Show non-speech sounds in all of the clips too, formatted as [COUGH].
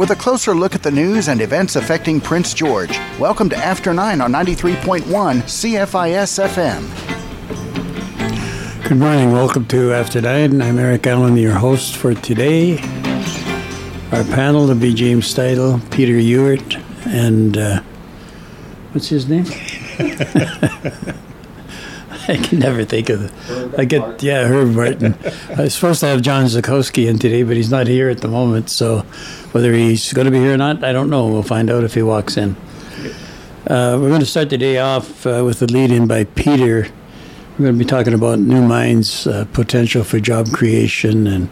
with a closer look at the news and events affecting Prince George. Welcome to After 9 on 93.1 CFIS FM. Good morning. Welcome to After 9. I'm Eric Allen, your host for today. Our panel will be James Steidle, Peter Ewart, and uh, what's his name? [LAUGHS] [LAUGHS] I can never think of it. I get yeah, Herb Martin. I was supposed to have John Zukowski in today, but he's not here at the moment. So whether he's going to be here or not, I don't know. We'll find out if he walks in. Uh, we're going to start the day off uh, with a lead in by Peter. We're going to be talking about new mines, uh, potential for job creation and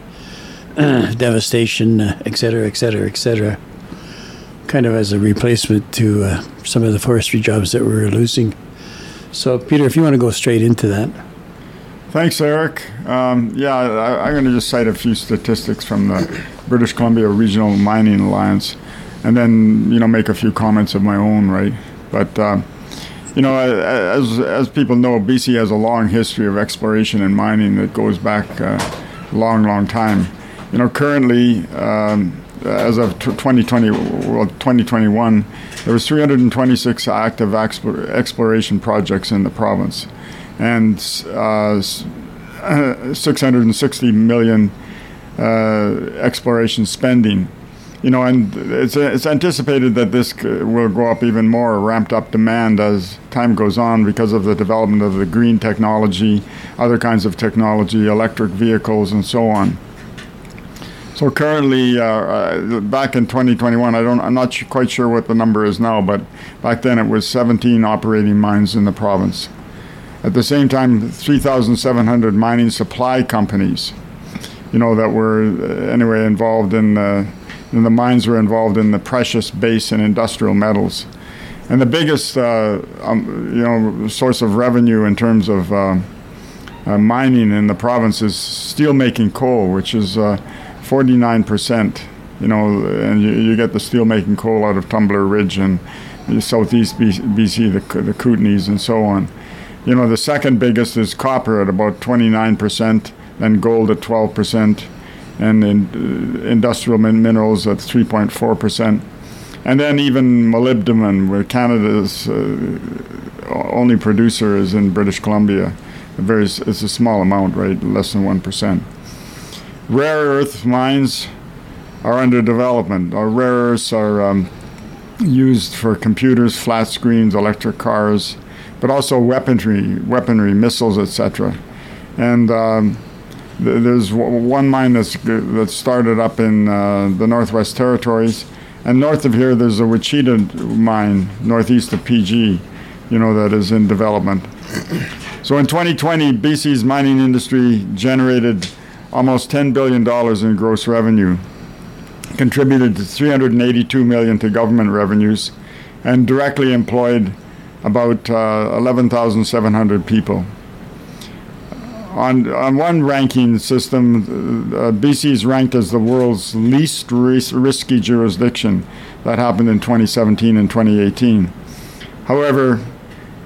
[CLEARS THROAT] devastation, uh, et cetera, et cetera, et cetera. Kind of as a replacement to uh, some of the forestry jobs that we're losing. So, Peter, if you want to go straight into that. Thanks, Eric. Um, yeah, I, am going to just cite a few statistics from the British Columbia Regional Mining Alliance, and then you know make a few comments of my own, right? But uh, you know, as as people know, BC has a long history of exploration and mining that goes back a uh, long, long time. You know, currently. Um, as of 2020, well, 2021, there was 326 active exploration projects in the province, and uh, [CLEARS THROAT] 660 million uh, exploration spending. You know, and it's it's anticipated that this will go up even more, ramped up demand as time goes on because of the development of the green technology, other kinds of technology, electric vehicles, and so on. So currently, uh, uh, back in 2021, I don't, I'm not quite sure what the number is now, but back then it was 17 operating mines in the province. At the same time, 3,700 mining supply companies, you know, that were uh, anyway involved in, uh, in the mines were involved in the precious base and industrial metals. And the biggest, uh, um, you know, source of revenue in terms of uh, mining in the province is steelmaking coal, which is 49%, you know, and you, you get the steelmaking coal out of Tumbler Ridge and southeast BC, the, the Kootenays and so on. You know, the second biggest is copper at about 29%, then gold at 12%, and in, uh, industrial min- minerals at 3.4%. And then even molybdenum, where Canada's uh, only producer is in British Columbia. Very, it's a small amount, right? Less than 1%. Rare earth mines are under development. Our rare earths are um, used for computers, flat screens, electric cars, but also weaponry, weaponry, missiles, etc. And um, th- there's w- one mine that's that started up in uh, the Northwest Territories, and north of here there's a Wicheeda mine northeast of PG, you know, that is in development. So in 2020, BC's mining industry generated almost $10 billion in gross revenue, contributed to 382 million to government revenues, and directly employed about uh, 11,700 people. On, on one ranking system, uh, BC is ranked as the world's least ris- risky jurisdiction. That happened in 2017 and 2018. However,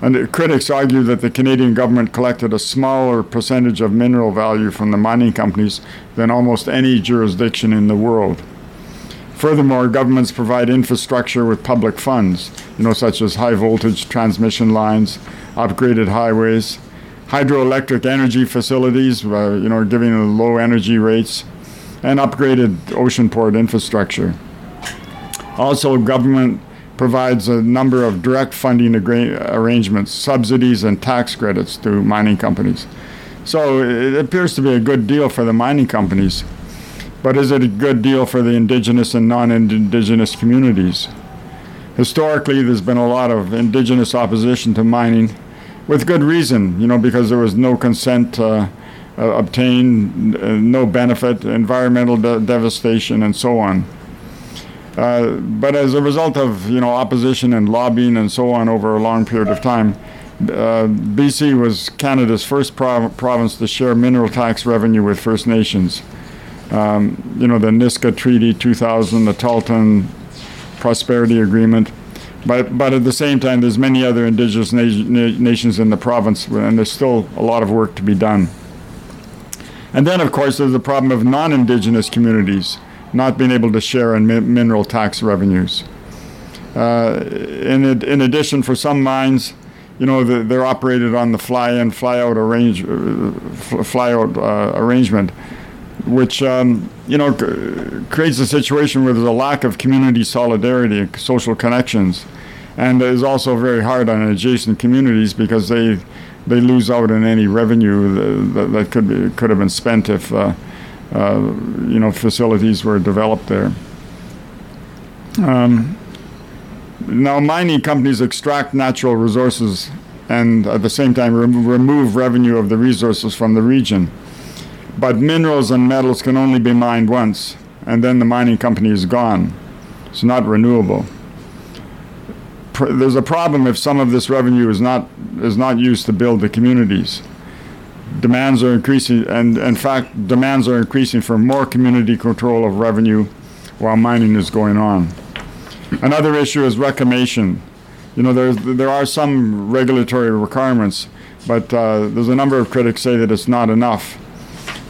and critics argue that the Canadian government collected a smaller percentage of mineral value from the mining companies than almost any jurisdiction in the world. Furthermore, governments provide infrastructure with public funds, you know, such as high voltage transmission lines, upgraded highways, hydroelectric energy facilities, uh, you know, giving low energy rates, and upgraded ocean port infrastructure. Also, government provides a number of direct funding arrangements, subsidies, and tax credits to mining companies. So it appears to be a good deal for the mining companies. But is it a good deal for the indigenous and non indigenous communities? Historically, there's been a lot of indigenous opposition to mining with good reason, you know, because there was no consent uh, obtained, uh, no benefit, environmental de- devastation, and so on. Uh, but as a result of you know opposition and lobbying and so on over a long period of time, uh, BC was Canada's first prov- province to share mineral tax revenue with First Nations. Um, you know the Nisga'a Treaty 2000, the Tahltan Prosperity Agreement. But, but at the same time, there's many other indigenous na- na- nations in the province, and there's still a lot of work to be done. And then, of course, there's the problem of non-indigenous communities not being able to share in mi- mineral tax revenues. Uh, in, in addition, for some mines, you know, the, they're operated on the fly-in, fly-out arrange, fly-out uh, arrangement, which um, you know c- creates a situation where there's a lack of community solidarity and social connections, and is also very hard on adjacent communities because they they lose out on any revenue that, that could be could have been spent if uh, you know facilities were developed there. Um, now, mining companies extract natural resources and at the same time rem- remove revenue of the resources from the region. But minerals and metals can only be mined once, and then the mining company is gone. It's not renewable. Pr- there's a problem if some of this revenue is not is not used to build the communities. Demands are increasing, and in fact, demands are increasing for more community control of revenue while mining is going on. Another issue is reclamation. You know, there's, there are some regulatory requirements, but uh, there's a number of critics say that it's not enough.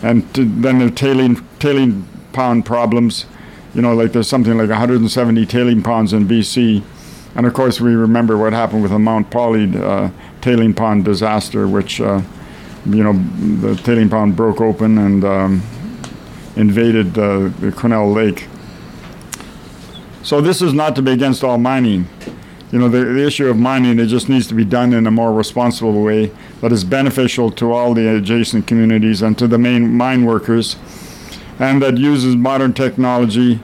And to, then are tailing, tailing pond problems. You know, like there's something like 170 tailing ponds in BC. And of course, we remember what happened with the Mount Polley uh, tailing pond disaster, which, uh, you know, the tailing pond broke open and um, invaded uh, the Quesnel Lake. So this is not to be against all mining. You know, the, the issue of mining, it just needs to be done in a more responsible way that is beneficial to all the adjacent communities and to the main mine workers, and that uses modern technology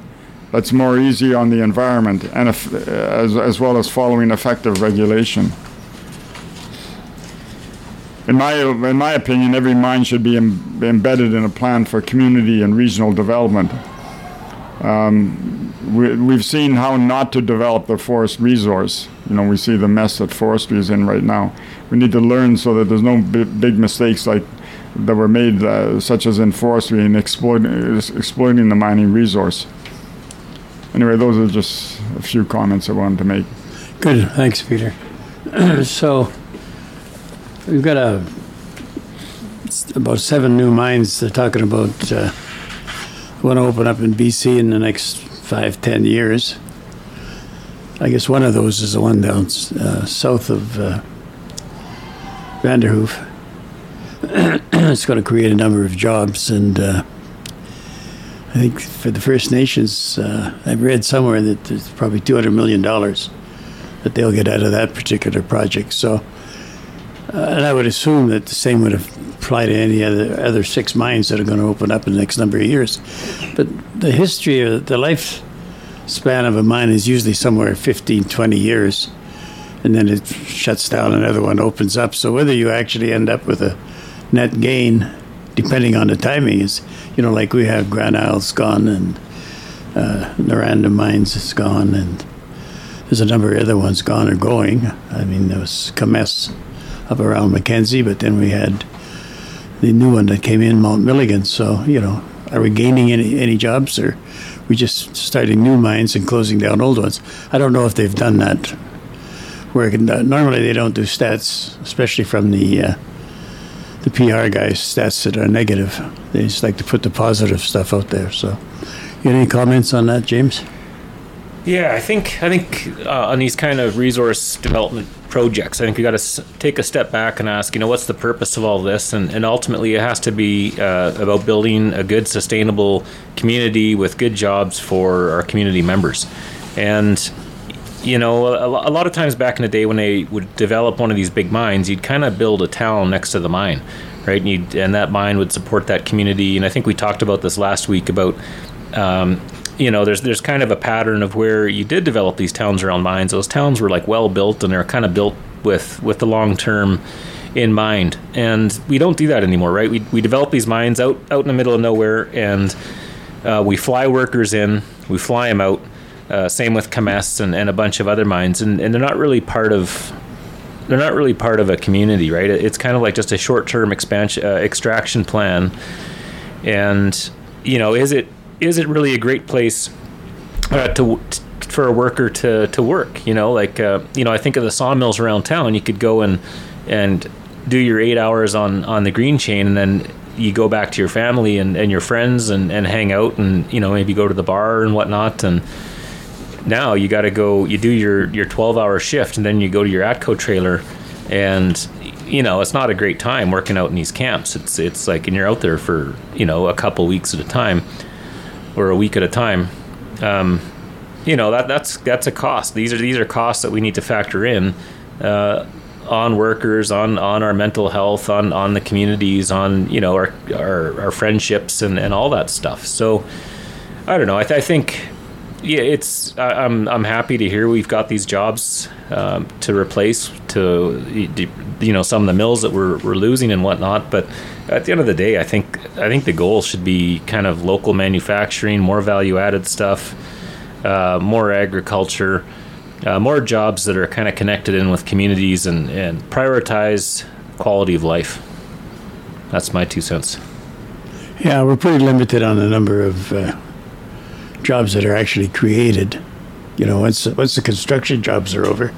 that's more easy on the environment, and if, as, as well as following effective regulation. In my, in my opinion, every mine should be em- embedded in a plan for community and regional development. Um, we, we've seen how not to develop the forest resource. You know, we see the mess that forestry is in right now. We need to learn so that there's no bi- big mistakes like that were made, uh, such as in forestry and exploiting the mining resource. Anyway, those are just a few comments I wanted to make. Good, thanks, Peter. [CLEARS THROAT] so we've got a about seven new mines. They're talking about uh, want to open up in BC in the next five, ten years. I guess one of those is the one down uh, south of uh, Vanderhoof. [CLEARS THROAT] it's going to create a number of jobs, and uh, I think for the First Nations, uh, I've read somewhere that there's probably two hundred million dollars that they'll get out of that particular project. So, and I would assume that the same would apply to any other other six mines that are going to open up in the next number of years. But the history of the life span of a mine is usually somewhere 15, 20 years, and then it shuts down, another one opens up. So whether you actually end up with a net gain, depending on the timing, is you know like we have Granisle's gone and uh, Noranda Mines is gone and there's a number of other ones gone or going. I mean, there was Kemess up around Mackenzie, but then we had the new one that came in, Mount Milligan. So, you know, are we gaining any, any jobs or we just starting new mines and closing down old ones? I don't know if they've done that. Where normally they don't do stats, especially from the uh, the PR guys, stats that are negative. They just like to put the positive stuff out there. So, you any comments on that, James? Yeah, I think I think uh, on these kind of resource development projects, I think we got to take a step back and ask, you know, what's the purpose of all this? And, and ultimately, it has to be uh, about building a good, sustainable community with good jobs for our community members. And you know, a, a lot of times back in the day when they would develop one of these big mines, you'd kind of build a town next to the mine, right? And, and that mine would support that community. And I think we talked about this last week about. Um, you know, there's there's kind of a pattern of where you did develop these towns around mines. Those towns were like well built, and they're kind of built with with the long term in mind. And we don't do that anymore, right? We we develop these mines out out in the middle of nowhere, and uh, we fly workers in, we fly them out. Uh, same with Kemess and, and a bunch of other mines, and, and they're not really part of they're not really part of a community, right? It's kind of like just a short term expansion uh, extraction plan, and you know, is it is it really a great place uh, to t- for a worker to, to work? You know, like uh, you know, I think of the sawmills around town. You could go and and do your eight hours on on the green chain, and then you go back to your family and, and your friends and, and hang out and you know maybe go to the bar and whatnot and now you got to go you do your your 12 hour shift and then you go to your atco trailer and you know it's not a great time working out in these camps it's it's like and you're out there for you know a couple weeks at a time or a week at a time. Um, you know that that's that's a cost. These are these are costs that we need to factor in uh, on workers on on our mental health on on the communities on you know our our, our friendships and and all that stuff. So i don't know. I, th- I think yeah, it's. I, I'm. I'm happy to hear we've got these jobs um, to replace to, you know, some of the mills that we're, we're losing and whatnot. But at the end of the day, I think I think the goal should be kind of local manufacturing, more value added stuff, uh, more agriculture, uh, more jobs that are kind of connected in with communities and and prioritize quality of life. That's my two cents. Yeah, we're pretty limited on the number of. Uh jobs that are actually created. You know, once once the construction jobs are over.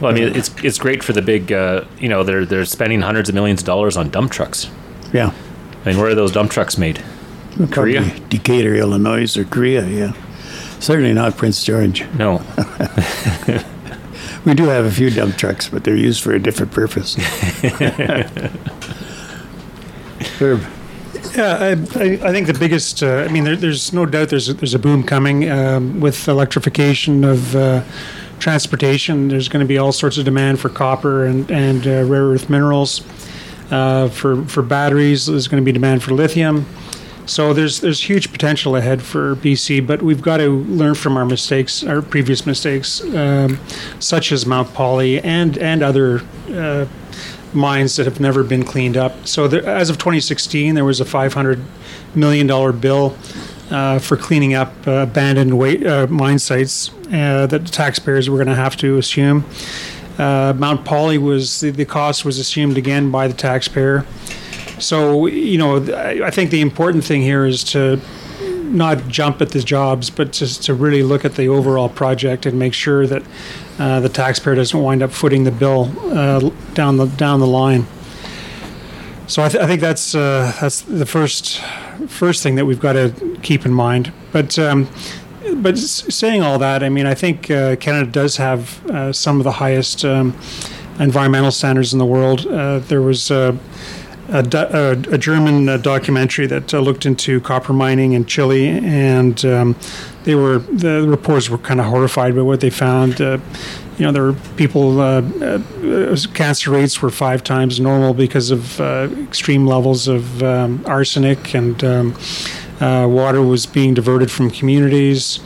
Well, I mean, it's it's great for the big. Uh, you know, they're they're spending hundreds of millions of dollars on dump trucks. Yeah. I mean, where are those dump trucks made? Korea, Decatur, Illinois, or Korea. Yeah. Certainly not Prince George. No. [LAUGHS] we do have a few dump trucks, but they're used for a different purpose. [LAUGHS] Herb. Yeah, I, I, think the biggest. Uh, I mean, there, there's no doubt there's a, there's a boom coming um, with electrification of uh, transportation. There's going to be all sorts of demand for copper and and uh, rare earth minerals. Uh, for for batteries, there's going to be demand for lithium. So there's there's huge potential ahead for BC, but we've got to learn from our mistakes, our previous mistakes, um, such as Mount Polley and and other uh, mines that have never been cleaned up. So there, as of 2016, there was a 500 million dollar bill uh, for cleaning up uh, abandoned uh, mine sites uh, that the taxpayers were going to have to assume. Uh, Mount Polley was the, the, cost was assumed again by the taxpayer. So you know, I think the important thing here is to not jump at the jobs, but just to really look at the overall project and make sure that uh, the taxpayer doesn't wind up footing the bill uh, down the down the line. So I, th- I think that's uh, that's the first first thing that we've got to keep in mind. But um, but saying all that, I mean, I think uh, Canada does have uh, some of the highest um, environmental standards in the world. There was a, a, German uh, documentary that uh, looked into copper mining in Chile, and um, they were the reporters were kind of horrified by what they found. Uh, you know, there were people uh, cancer rates were five times normal because of extreme levels of um, arsenic, and um, water was being diverted from communities.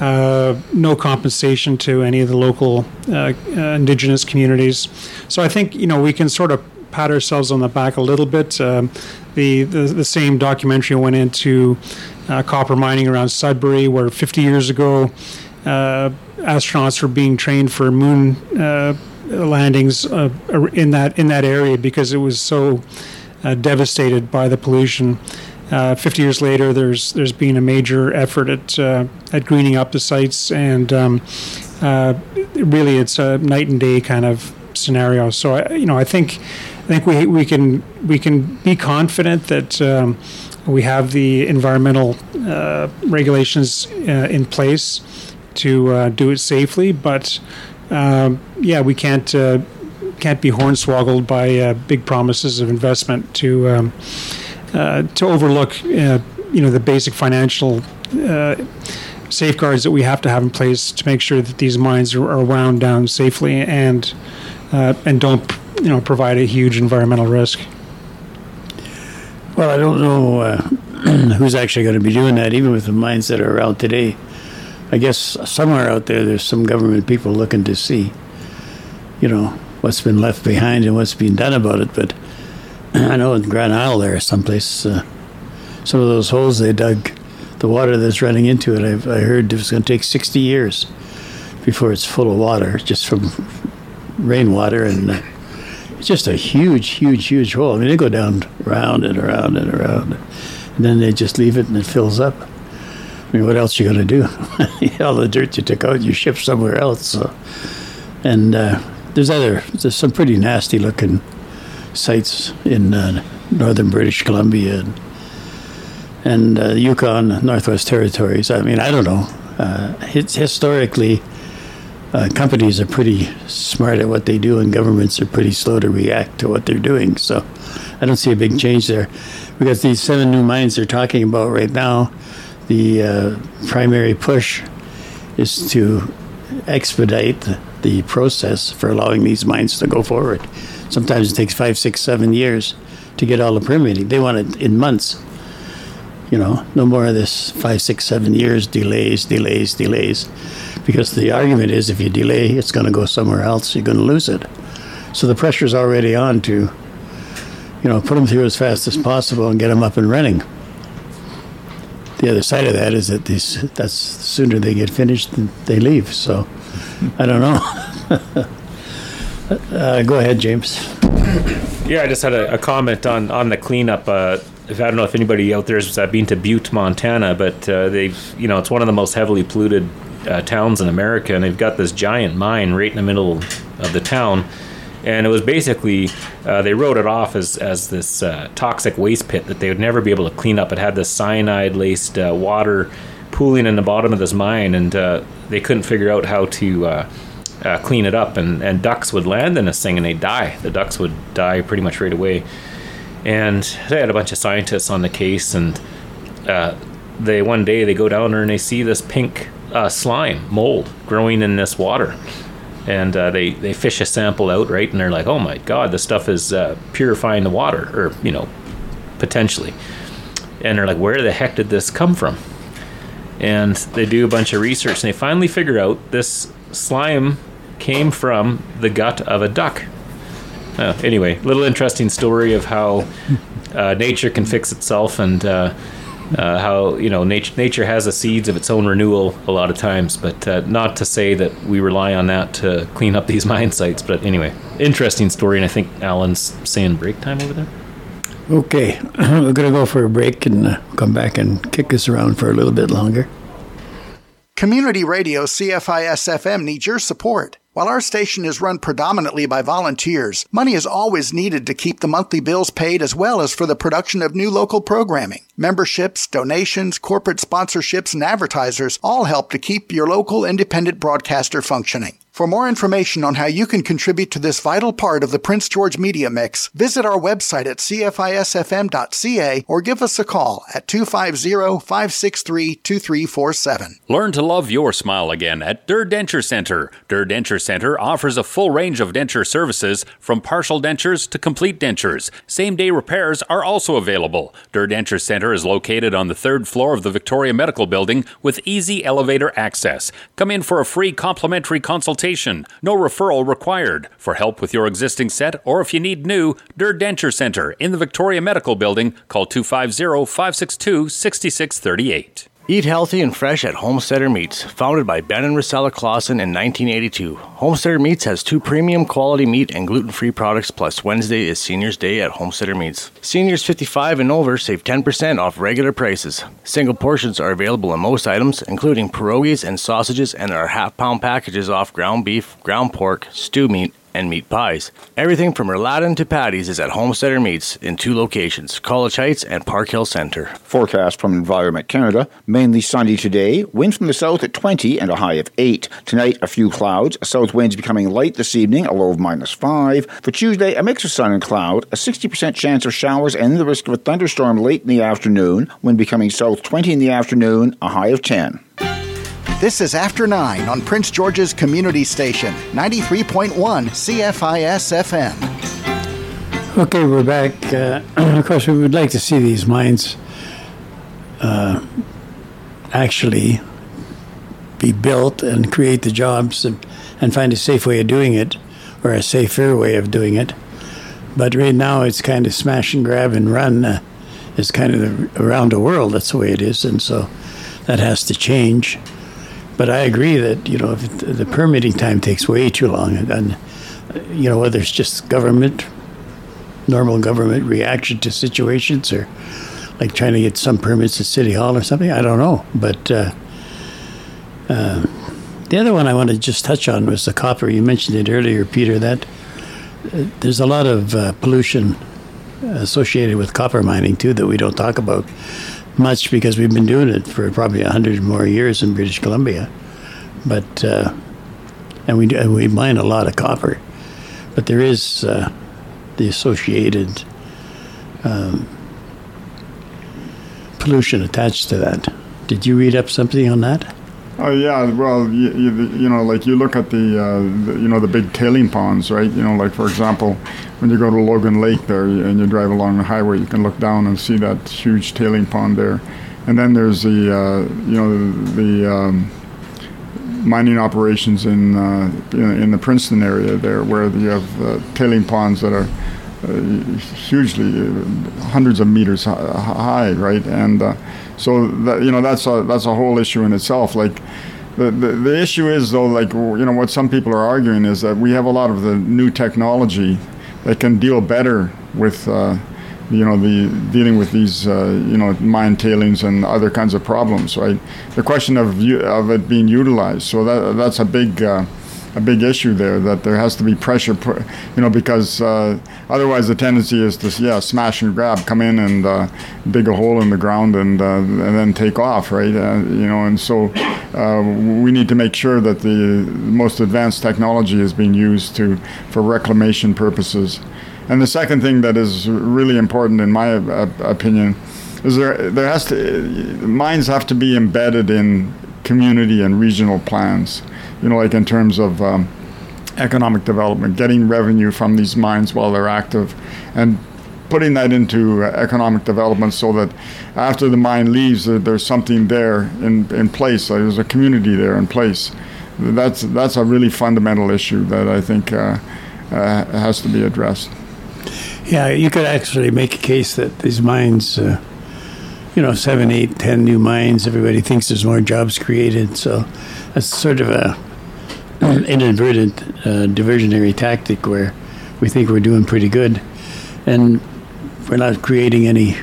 Uh, no compensation to any of the local uh, uh, indigenous communities. So I think you know we can sort of pat ourselves on the back a little bit. Um, the, the, the same documentary went into uh, copper mining around Sudbury, where 50 years ago, uh, astronauts were being trained for moon uh, landings uh, in that in that area because it was so uh, devastated by the pollution. Uh, 50 years later, there's there's been a major effort at at greening up the sites, and um, really it's a night and day kind of scenario. So I, you know, I think I think we we can we can be confident that um, we have the environmental uh, regulations uh, in place to uh, do it safely. But um, yeah, we can't uh, can't be hornswoggled by uh, big promises of investment to um, uh, to overlook you know the basic financial safeguards that we have to have in place to make sure that these mines are, are wound down safely and and don't you know provide a huge environmental risk. Well, I don't know uh, [CLEARS THROAT] who's actually going to be doing that, even with the mines that are out today. I guess somewhere out there, there's some government people looking to see, you know, what's been left behind and what's being done about it. But [CLEARS THROAT] I know in Granisle there, someplace, uh, some of those holes they dug, the water that's running into it, I've, I heard it's going to take 60 years before it's full of water, just from rainwater and. Uh, just a huge, huge, huge hole. I mean, they go down round and around and around, and then they just leave it and it fills up. I mean, what else you to do? [LAUGHS] All the dirt you took out, you ship somewhere else. So. And uh, there's other, there's some pretty nasty looking sites in uh, northern British Columbia and, and uh, Yukon, Northwest Territories. I mean, I don't know. Uh, it's historically, uh, companies are pretty smart at what they do, and governments are pretty slow to react to what they're doing. So, I don't see a big change there, because these seven new mines they're talking about right now, the uh, primary push is to expedite the, process for allowing these mines to go forward. Sometimes it takes five, six, seven years to get all the permitting. They want it in months. You know, no more of this five, six, seven years delays, delays, delays. Because the argument is if you delay, it's going to go somewhere else, you're going to lose it. So the pressure's already on to, you know, put them through as fast as possible and get them up and running. The other side of that is that these, that's the sooner they get finished, they leave. So I don't know. [LAUGHS] uh, go ahead, James. Yeah, I just had a, a comment on on the cleanup. Uh, if I don't know if anybody out there has been to Butte, Montana, but uh, they've you know it's one of the most heavily polluted uh, towns in America, and they've got this giant mine right in the middle of the town. And it was basically uh, they wrote it off as as this uh, toxic waste pit that they would never be able to clean up. It had this cyanide laced uh, water pooling in the bottom of this mine, and they couldn't figure out how to uh, clean it up, and, and ducks would land in this thing and they'd die. The ducks would die pretty much right away. And they had a bunch of scientists on the case, and uh, they one day they go down there and they see this pink uh, slime mold growing in this water, and uh, they they fish a sample out right, and they're like, oh my god, this stuff is uh, purifying the water, or you know, potentially. And they're like, where the heck did this come from? And they do a bunch of research, and they finally figure out this slime came from the gut of a duck. Uh, anyway, little interesting story of how uh, nature can fix itself and uh, how you know nature nature has the seeds of its own renewal a lot of times. But uh, not to say that we rely on that to clean up [LAUGHS] these mine sites. But anyway, interesting story, and I think Alan's saying break time over there. Okay, [CLEARS THROAT] we're gonna go for a break and uh, come back and kick us around for a little bit longer. Community Radio CFIS FM needs your support. While our station is run predominantly by volunteers, money is always needed to keep the monthly bills paid as well as for the production of new local programming. Memberships, donations, corporate sponsorships, and advertisers all help to keep your local independent broadcaster functioning. For more information on how you can contribute to this vital part of the Prince George Media Mix, visit our website at cfisfm.ca or give us a call at 250-563-2347. Learn to love your smile again at Durr Denture Center. Durr Denture Center offers a full range of denture services from partial dentures to complete dentures. Same-day repairs are also available. Durr Denture Center is located on the third floor of the Victoria Medical Building with easy elevator access. Come in for a free complimentary consultation consultation. No referral required. For help with your existing set or if you need new, Durr Denture Center in the Victoria Medical Building, call 250 562 6638. Eat healthy and fresh at Homesteader Meats. Founded by Ben and Rosella Clausen in 1982, Homesteader Meats has two premium quality meat and gluten free products, plus Wednesday is Seniors Day at Homesteader Meats. Seniors 55 and over save 10% off regular prices. Single portions are available in most items, including pierogies and sausages, and there are half pound packages off ground beef, ground pork, stew meat, and meat pies. Everything from Merlatin to patties is at Homesteader Meats in two locations, College Heights and Park Hill Center. Forecast from Environment Canada, mainly sunny today, wind from the south at 20 and a high of 8. Tonight, a few clouds, A south winds becoming light this evening, a low of minus 5. For Tuesday, a mix of sun and cloud, a 60% chance of showers and the risk of a thunderstorm late in the afternoon, wind becoming south 20 in the afternoon, a high of 10. This is After 9 on Prince George's Community Station, 93.1 CFIS FM. Okay, we're back. Uh, [CLEARS THROAT] of course, we would like to see these mines uh, actually be built and create the jobs and, and find a safe way of doing it or a safer way of doing it. But right now, it's kind of smash and grab and run. Uh, it's kind of around the world. That's the way it is, and so that has to change. But I agree that you know if the permitting time takes way too long, and you know whether it's just government, normal government reaction to situations, or like trying to get some permits at City Hall or something, I don't know. But uh, uh, the other one I want to just touch on was the copper. You mentioned it earlier, Peter. That uh, there's a lot of uh, pollution associated with copper mining too that we don't talk about much because we've been doing it for probably a hundred more years in British Columbia. But uh, and we do, we mine a lot of copper, but there is uh, the associated um, pollution attached to that. Did you read up something on that? Oh yeah, well, you, you, you know, like you look at the, uh, the, you know, the big tailing ponds, right? You know, like for example, when you go to Logan Lake there and you drive along the highway, you can look down and see that huge tailing pond there, and then there's the, uh, you know, the um, mining operations in, uh, in the Princeton area there, where you have uh, tailing ponds that are hugely uh, hundreds of meters high, right? And uh, so that you know that's a that's a whole issue in itself. Like the, the the issue is though, like you know what some people are arguing is that we have a lot of the new technology that can deal better with. Uh, you know the dealing with these uh, you know mine tailings and other kinds of problems right the question of of it being utilized so that that's a big uh, a big issue there that there has to be pressure, you know, because uh, otherwise the tendency is to yeah smash and grab, come in and uh, dig a hole in the ground and uh, and then take off, right? Uh, you know, and so uh, we need to make sure that the most advanced technology is being used to for reclamation purposes. And the second thing that is really important, in my opinion, is there there has to mines have to be embedded in community and regional plans you know, like in terms of um, economic development, getting revenue from these mines while they're active, and putting that into uh, economic development so that after the mine leaves, there's something there in, in place. Uh, there's a community there in place. That's that's a really fundamental issue that I think uh, uh, has to be addressed. Yeah, you could actually make a case that these mines, uh, you know, seven, eight, ten new mines. Everybody thinks there's more jobs created, so that's sort of a inadvertent uh, diversionary tactic where we think we're doing pretty good, and we're not creating any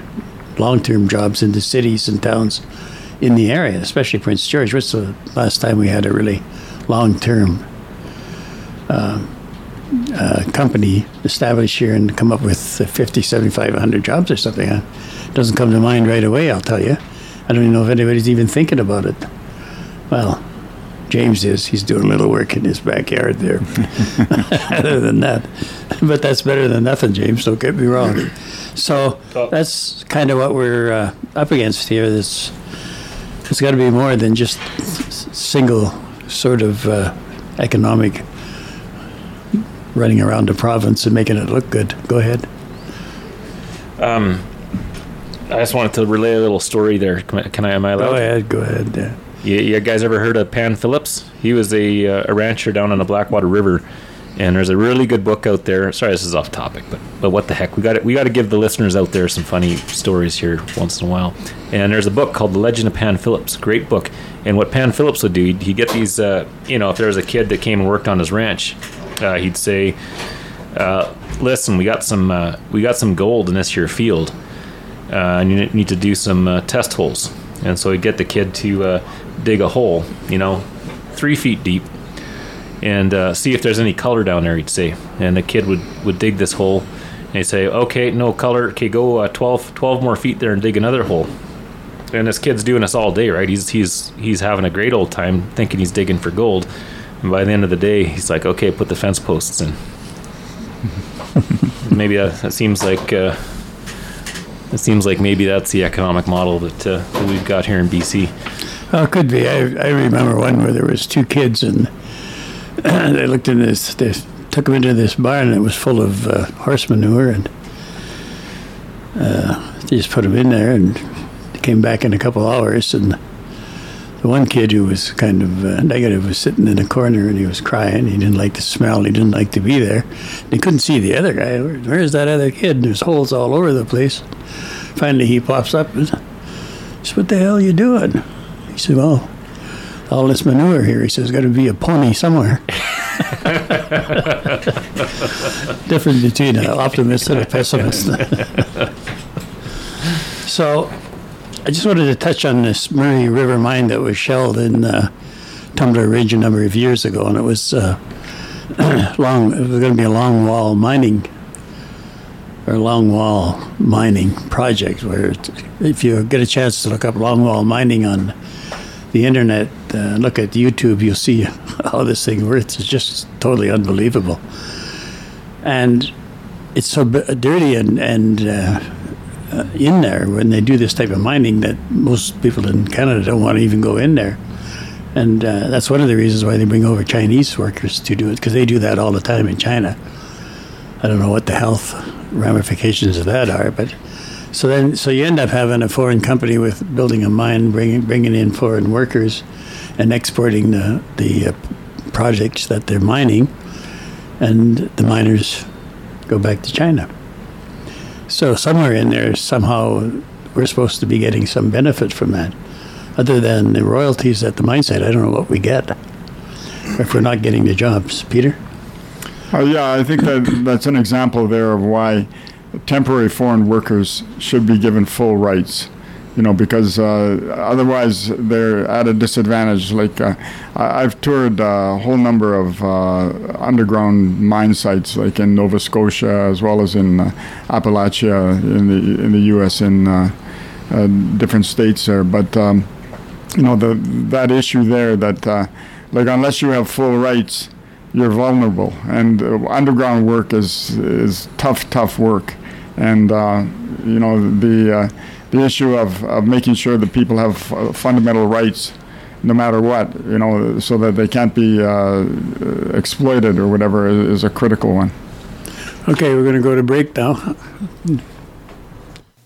long-term jobs in the cities and towns in the area, especially Prince George. What's the last time we had a really long-term uh, uh, company established here and come up with 50, 75, 100 jobs or something? It doesn't come to mind right away, I'll tell you. I don't even know if anybody's even thinking about it. Well, James is. He's doing a little work in his backyard there. [LAUGHS] Other than that, but that's better than nothing, James. Don't get me wrong. So that's kind of what we're uh, up against here. This it's got to be more than just single sort of uh, economic running around the province and making it look good. Go ahead. Um, I just wanted to relay a little story there. Can I? Am I allowed? Go ahead. Go ahead. Yeah. You, you guys ever heard of Pan Phillips? He was a, uh, a rancher down on the Blackwater River, and there's a really good book out there. Sorry, this is off topic, but but what the heck? We got we got to give the listeners out there some funny stories here once in a while. And there's a book called The Legend of Pan Phillips. Great book. And what Pan Phillips would do, he'd, he'd get these. Uh, you know, if there was a kid that came and worked on his ranch, uh, he'd say, uh, "Listen, we got some uh, we got some gold in this here field, uh, and you need to do some test holes." And so he'd get the kid to dig a hole, you know, three feet deep, and uh, see if there's any color down there. He'd say, and the kid would would dig this hole, and he'd say, "Okay, no color. Okay, go uh, 12, 12 more feet there and dig another hole." And this kid's doing this all day, right? He's he's he's having a great old time, thinking he's digging for gold. And by the end of the day, he's like, "Okay, put the fence posts in." [LAUGHS] maybe that, that seems like. Uh, it seems like maybe that's the economic model that, uh, that we've got here in BC. Well, it could be. I, I remember one where there was two kids and [CLEARS THROAT] they looked in this. They took them into this barn and it was full of uh, horse manure and uh, they just put them in there and came back in a couple hours and the one kid who was kind of uh, negative was sitting in a corner and he was crying. He didn't like the smell. He didn't like to be there. He couldn't see the other guy. Where, where's that other kid? And there's holes all over the place. Finally, he pops up and says, "What the hell are you doing?" He said, Well, all this manure here, he says, got to be a pony somewhere. [LAUGHS] Difference between an optimist and a pessimist. [LAUGHS] so, I just wanted to touch on this Murray River mine that was shelled in uh, Tumbler Ridge a number of years ago, and it was uh, [CLEARS THROAT] long. It was going to be a long wall mining or long wall mining project. Where if you get a chance to look up long wall mining on the internet, uh, look at YouTube, you'll see [LAUGHS] how this thing works. It's just totally unbelievable, and it's so dirty and and. Uh, uh, in there when they do this type of mining that most people in Canada don't want to even go in there. And uh, that's one of the reasons why they bring over Chinese workers to do it, because they do that all the time in China. I don't know what the health ramifications of that are, but so then so you end up having a foreign company with building a mine, bringing bringing in foreign workers, and exporting the the uh, projects that they're mining, and the miners go back to China. So somewhere in there, somehow we're supposed to be getting some benefit from that other than the royalties at the mine site, I don't know what we get if we're not getting the jobs. Peter? Uh, yeah, I think that that's an example there of why temporary foreign workers should be given full rights. You know, because uh, otherwise they're at a disadvantage. Like uh, I've toured a whole number of uh, underground mine sites, like in Nova Scotia as well as in uh, Appalachia in the in the U.S. in uh, different states there. But um, you know the that issue there that uh, like unless you have full rights you're vulnerable and uh, underground work is is tough tough work and uh, you know the uh, the issue of, of making sure that people have uh, fundamental rights no matter what you know so that they can't be uh, exploited or whatever is, is a critical one okay we're going to go to break now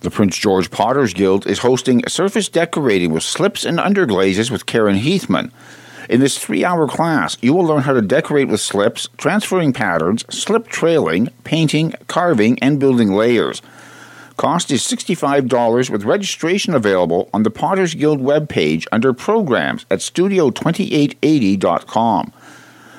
the Prince George Potters Guild is hosting surface decorating with slips and underglazes with Karen Heathman. In this three hour class, you will learn how to decorate with slips, transferring patterns, slip trailing, painting, carving, and building layers. Cost is $65 with registration available on the Potters Guild webpage under Programs at studio2880.com.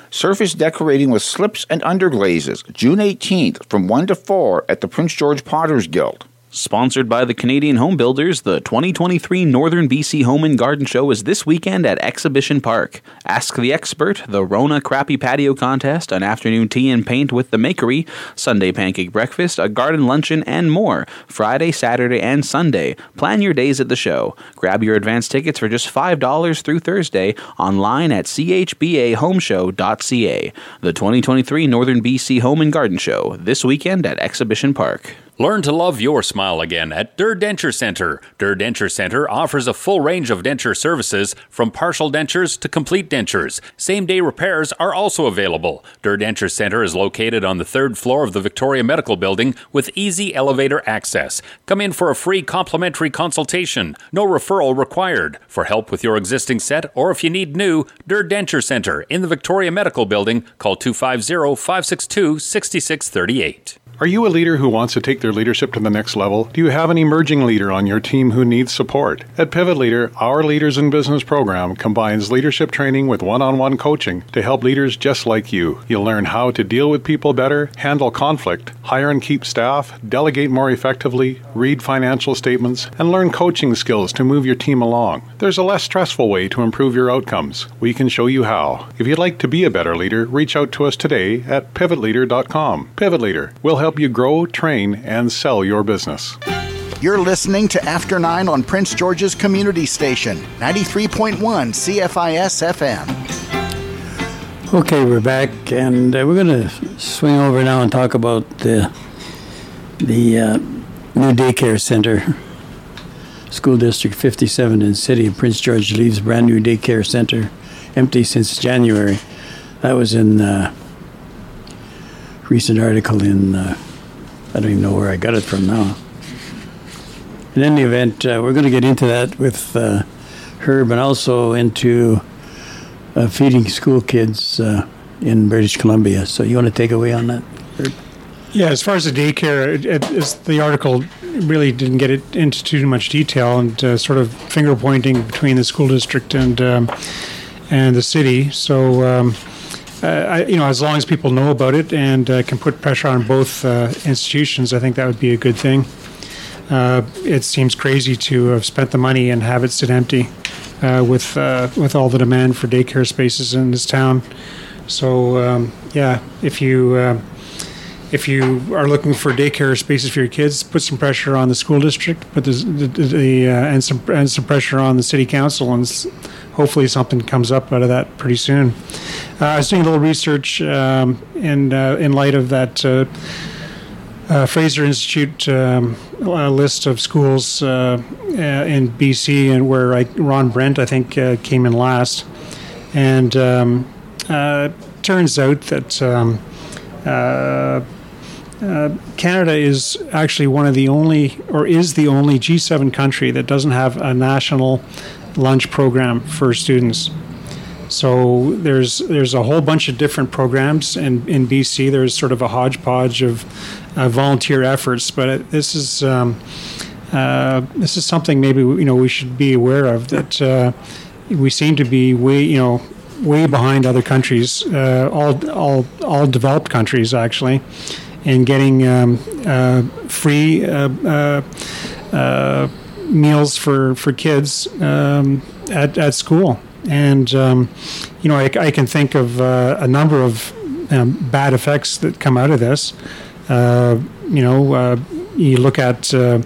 Surface decorating with slips and underglazes, June 18th from 1 to 4 at the Prince George Potters Guild. Sponsored by the Canadian Home Builders, the 2023 Northern BC Home and Garden Show is this weekend at Exhibition Park. Ask the Expert, the Rona Crappy Patio Contest, an afternoon tea and paint with the Makery, Sunday pancake breakfast, a garden luncheon, and more. Friday, Saturday, and Sunday. Plan your days at the show. Grab your advance tickets for just $5 through Thursday online at chbahomeshow.ca. The 2023 Northern BC Home and Garden Show, this weekend at Exhibition Park. Learn to love your smile again at Durr Denture Center. Durr Denture Center offers a full range of denture services from partial dentures to complete dentures. Same day repairs are also available. Durr Denture Center is located on the third floor of the Victoria Medical Building with easy elevator access. Come in for a free complimentary consultation. No referral required. For help with your existing set or if you need new, Durr Denture Center in the Victoria Medical Building, call 250 562 6638. Are you a leader who wants to take their leadership to the next level? Do you have an emerging leader on your team who needs support? At Pivot Leader, our Leaders in Business program combines leadership training with one on one coaching to help leaders just like you. You'll learn how to deal with people better, handle conflict, hire and keep staff, delegate more effectively, read financial statements, and learn coaching skills to move your team along. There's a less stressful way to improve your outcomes. We can show you how. If you'd like to be a better leader, reach out to us today at pivotleader.com. Pivot Leader will help help you grow, train, and sell your business. You're listening to After Nine on Prince George's Community Station, 93.1 CFIS FM. Okay, we're back, and uh, we're going to swing over now and talk about the the uh, new daycare center, School District 57 in the City of Prince George leaves brand new daycare center empty since January. That was in uh, recent article in, uh, I don't even know where I got it from now. In any event, uh, we're going to get into that with uh, Herb and also into uh, feeding school kids uh, in British Columbia. So you want to take away on that, Herb? Yeah, as far as the daycare, it, it, the article really didn't get it into too much detail and uh, sort of finger pointing between the school district and um, and the city. So um, uh, I, you know, as long as people know about it and uh, can put pressure on both uh, institutions, I think that would be a good thing. Uh, it seems crazy to have spent the money and have it sit empty uh, with uh, with all the demand for daycare spaces in this town. So um, yeah, if you if you are looking for daycare spaces for your kids, put some pressure on the school district, put the, the, the uh, and some and some pressure on the city council, and hopefully something comes up out of that pretty soon. Uh, I was doing a little research um, in uh, in light of that. Uh, uh, Fraser Institute um, list of schools uh, in BC, and where I, Ron Brent, I think, came in last. And um, turns out that um, uh, Canada is actually one of the only, or is the only G7 country that doesn't have a national lunch program for students. So there's there's a whole bunch of different programs in, in BC. There's sort of a hodgepodge of uh, volunteer efforts, but it, this is um, uh, this is something maybe you know we should be aware of that uh, we seem to be way you know way behind other countries, uh, all all all developed countries actually, in getting um, uh, free. Meals for for kids um, at at school, and um, you know I, I can think of uh, a number of um, bad effects that come out of this. Uh, you know, uh, you look at uh,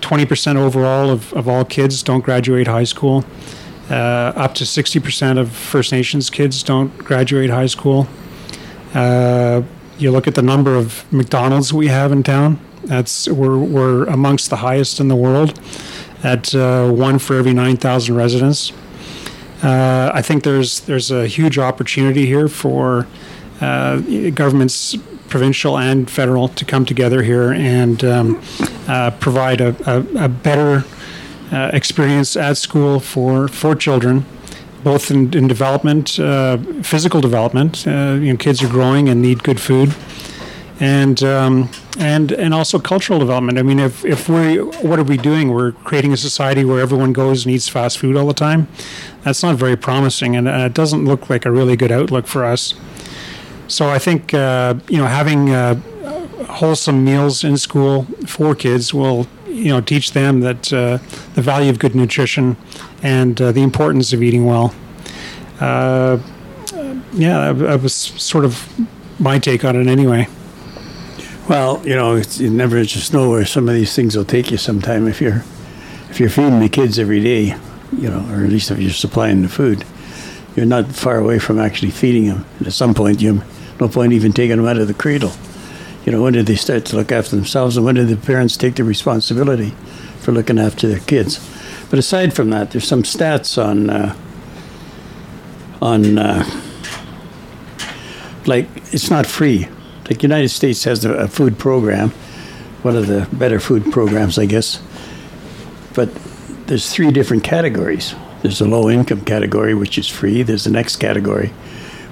twenty percent overall of, of all kids don't graduate high school. Uh, up to sixty percent of First Nations kids don't graduate high school. You look at the number of McDonald's we have in town. That's we're we're amongst the highest in the world, at uh, one for every nine thousand residents. Uh, I think there's there's a huge opportunity here for uh, governments, provincial and federal, to come together here and um, uh, provide a, a, a better uh, experience at school for for children, both in, in development, uh, physical development. Uh, you know, kids are growing and need good food, and um, and and also cultural development. I mean, if if we what are we doing? We're creating a society where everyone goes and eats fast food all the time. That's not very promising, and uh, it doesn't look like a really good outlook for us. So I think uh, you know having uh, wholesome meals in school for kids will you know teach them that uh, the value of good nutrition and uh, the importance of eating well. Uh, yeah, that, that was sort of my take on it anyway. Well, you know, it's, you never just know where some of these things will take you sometime. If you're if you're feeding the kids every day, you know, or at least if you're supplying the food, you're not far away from actually feeding them. And at some point, you no point even taking them out of the cradle. You know, when did they start to look after themselves, and when did the parents take the responsibility for looking after their kids? But aside from that, there's some stats on uh, on uh, like it's not free. Like United States has a, a food program, one of the better food programs, I guess. But there's three different categories. There's a low income category, which is free. There's the next category,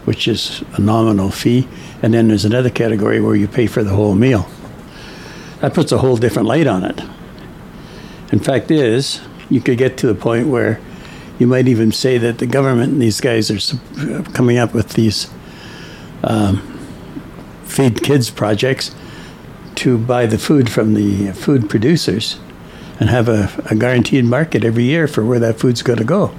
which is a nominal fee, and then there's another category where you pay for the whole meal. That puts a whole different light on it. In fact, is you could get to the point where you might even say that the government and these guys are coming up with these um, feed kids projects to buy the food from the food producers and have a, a guaranteed market every year for where that food's going to go.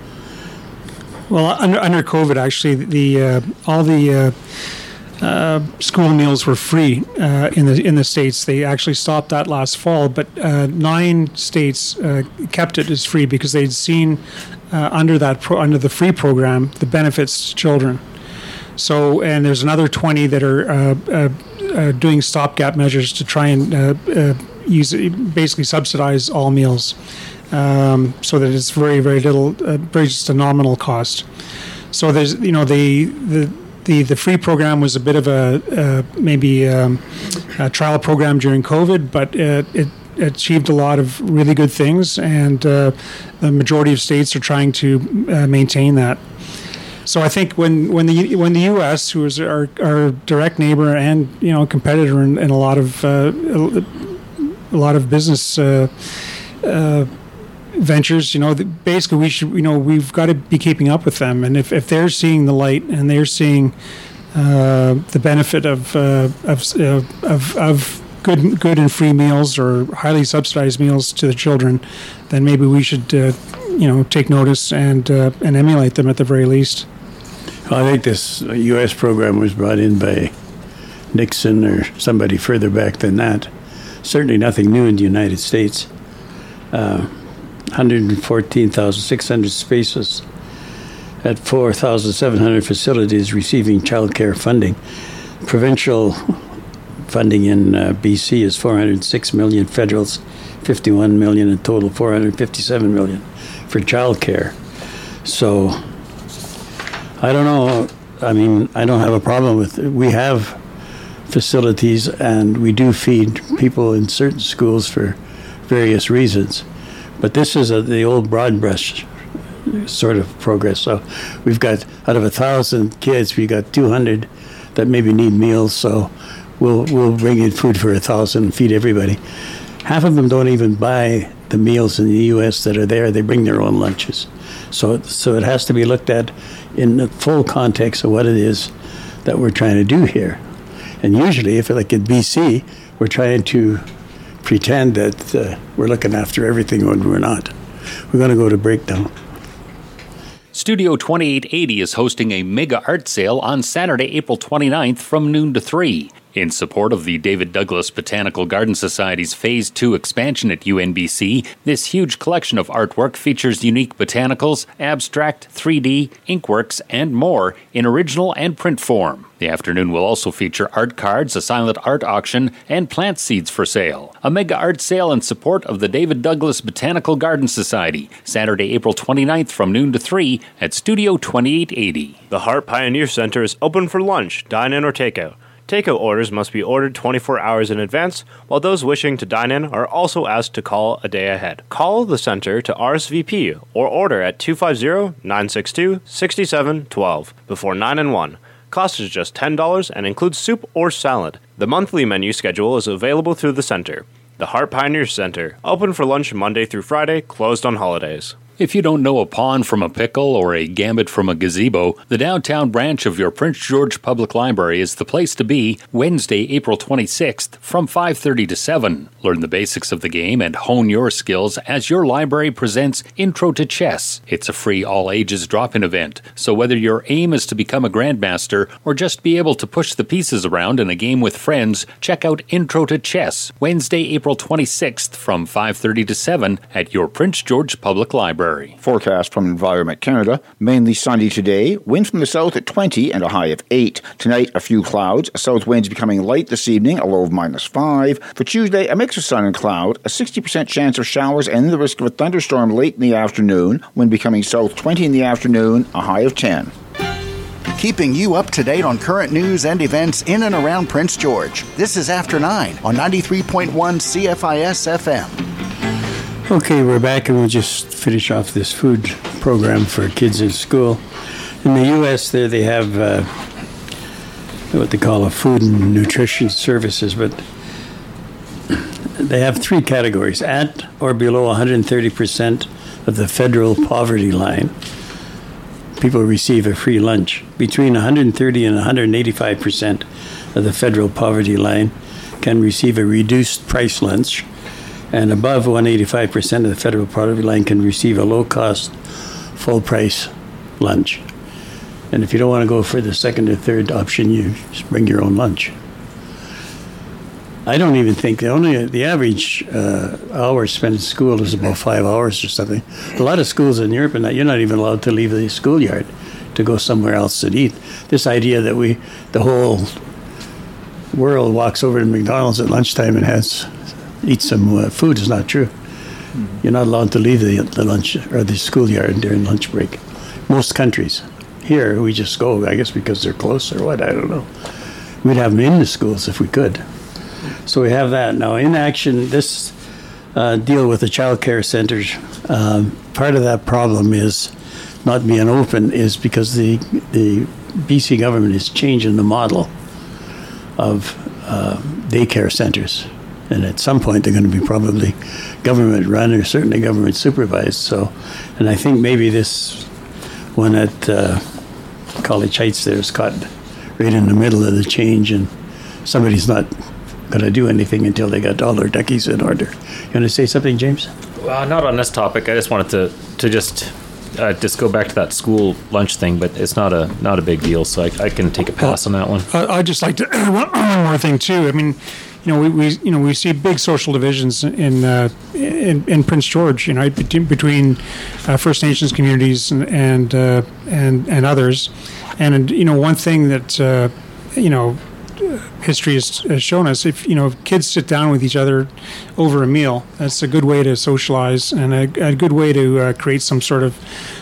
Well, under, under COVID, actually, the uh, all the uh, uh, school meals were free uh, in the in the states. They actually stopped that last fall, but uh, nine states uh, kept it as free because they'd seen under that pro- under the free program the benefits to children. So, and there's another 20 that are uh, uh, uh, doing stopgap measures to try and uh, uh, use basically subsidize all meals, um, so that it's very very little, uh, very just a nominal cost. So there's you know the the. The, the free program was a bit of a maybe um, a trial program during COVID, but it, it achieved a lot of really good things, and uh, the majority of states are trying to uh, maintain that. So I think when when the when the U.S., who is our, our direct neighbor and you know competitor in, in a lot of uh, a lot of business uh, uh, ventures, you know, basically we should you know we've got to be keeping up with them, and if, if they're seeing the light and they're seeing uh, the benefit of uh, of, uh, of of good good and free meals or highly subsidized meals to the children, then maybe we should you know take notice and uh, and emulate them at the very least. I think this U.S. program was brought in by Nixon or somebody further back than that. Certainly nothing new in the United States. Uh, 114,600 spaces at 4,700 facilities receiving child care funding. Provincial funding in uh, BC is 406 million, federals 51 million in total, 457 million for child care. So I don't know. I mean, I don't have a problem with it. We have facilities and we do feed people in certain schools for various reasons. But this is a, the old broad brush sort of progress. So we've got out of a thousand kids, we got 200 that maybe need meals. So we'll we'll bring in food for a thousand and feed everybody. Half of them don't even buy the meals in the U.S. that are there. They bring their own lunches. So so it has to be looked at in the full context of what it is that we're trying to do here. And usually, if like in BC, we're trying to pretend that uh, we're looking after everything when we're not. We're going to go to breakdown. Studio 2880 is hosting a mega art sale on Saturday, April 29th from noon to 3. In support of the David Douglas Botanical Garden Society's Phase 2 expansion at UNBC, this huge collection of artwork features unique botanicals, abstract, 3D, inkworks, and more in original and print form. The afternoon will also feature art cards, a silent art auction, and plant seeds for sale. A mega art sale in support of the David Douglas Botanical Garden Society, Saturday, April 29th from noon to 3 at Studio 2880. The Hart Pioneer Center is open for lunch, dine in, or takeout. Takeout orders must be ordered 24 hours in advance, while those wishing to dine in are also asked to call a day ahead. Call the center to RSVP or order at 250 962 6712 before 9 and 1. Cost is just $10 and includes soup or salad. The monthly menu schedule is available through the center. The Hart Pioneer Center, open for lunch Monday through Friday, closed on holidays. If you don't know a pawn from a pickle or a gambit from a gazebo, the downtown branch of your Prince George Public Library is the place to be Wednesday, April 26th from 5:30 to 7. Learn the basics of the game and hone your skills as your library presents Intro to Chess. It's a free all ages drop-in event, so whether your aim is to become a grandmaster or just be able to push the pieces around in a game with friends, check out Intro to Chess Wednesday, April 26th from 5:30 to 7 at your Prince George Public Library. Forecast from Environment Canada. Mainly sunny today. Wind from the south at 20 and a high of 8. Tonight, a few clouds. South winds becoming light this evening, a low of minus 5. For Tuesday, a mix of sun and cloud. A 60% chance of showers and the risk of a thunderstorm late in the afternoon. Wind becoming south 20 in the afternoon, a high of 10. Keeping you up to date on current news and events in and around Prince George. This is After 9 on 93.1 CFIS FM. Okay, we're back and we'll just finish off this food program for kids in school. In the U.S., there they have uh, what they call a food and nutrition services, but they have three categories at or below 130% of the federal poverty line. People receive a free lunch. Between 130 and 185% of the federal poverty line can receive a reduced price lunch and above 185% of the federal poverty line can receive a low cost, full price lunch. And if you don't want to go for the second or third option, you just bring your own lunch. I don't even think the only the average uh, hour spent in school is about five hours or something. A lot of schools in Europe and that you're not even allowed to leave the schoolyard to go somewhere else to eat. This idea that we the whole world walks over to McDonald's at lunchtime and has eat some uh, food is not true. Mm-hmm. You're not allowed to leave the, the lunch or the schoolyard during lunch break. Most countries. Here, we just go, I guess because they're close or what, I don't know. We'd have them in the schools if we could. So we have that. Now, in action, this uh, deal with the child care centers, um, part of that problem is not being open is because the, the BC government is changing the model of uh, daycare centers and at some point they're going to be probably government run or certainly government supervised. So, and I think maybe this one at uh, College Heights there is caught right in the middle of the change, and somebody's not going to do anything until they got all their duckies in order. You want to say something, James? Well, not on this topic. I just wanted to to just uh, just go back to that school lunch thing, but it's not a not a big deal, so I, I can take a pass on that one. I- I'd just like to one [COUGHS] one more thing too. I mean, you know, we, we you know we see big social divisions in uh, in, in Prince George. You know, between, uh, First Nations communities and and uh, and, and others. And you know, one thing that uh, you know history has, has shown us if you know if kids sit down with each other over a meal that's a good way to socialize and a, a good way to uh, create some sort of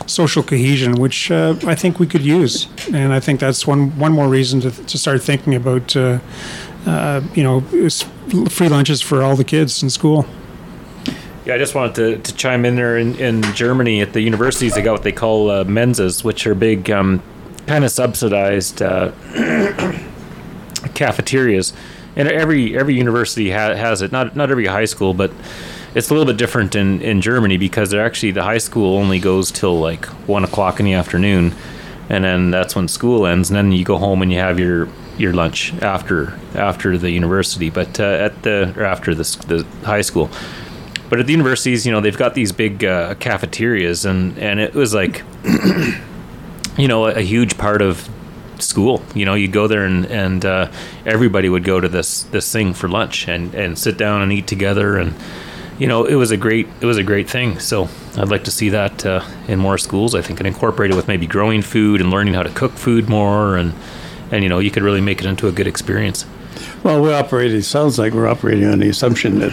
social cohesion which uh, I think we could use and I think that's one one more reason to, to start thinking about uh, uh, you know free lunches for all the kids in school Yeah, I just wanted to, to chime in there. In, in Germany, at the universities, they got what they call uh, Mensas, which are big, um, kind of subsidized uh, [CLEARS THROAT] cafeterias. And every every university ha- has it. Not not every high school, but it's a little bit different in, in Germany because they're actually the high school only goes till like one o'clock in the afternoon, and then that's when school ends. And then you go home and you have your your lunch after after the university, but uh, at the or after the, the high school. But at the universities, you know, they've got these big uh, cafeterias, and and it was like, [CLEARS THROAT] you know, a, a huge part of school. You know, you go there and and uh, everybody would go to this this thing for lunch and and sit down and eat together, and you know, it was a great it was a great thing. So I'd like to see that uh, in more schools. I think and incorporate it with maybe growing food and learning how to cook food more, and and you know, you could really make it into a good experience. Well, we're operating, it sounds like we're operating on the assumption that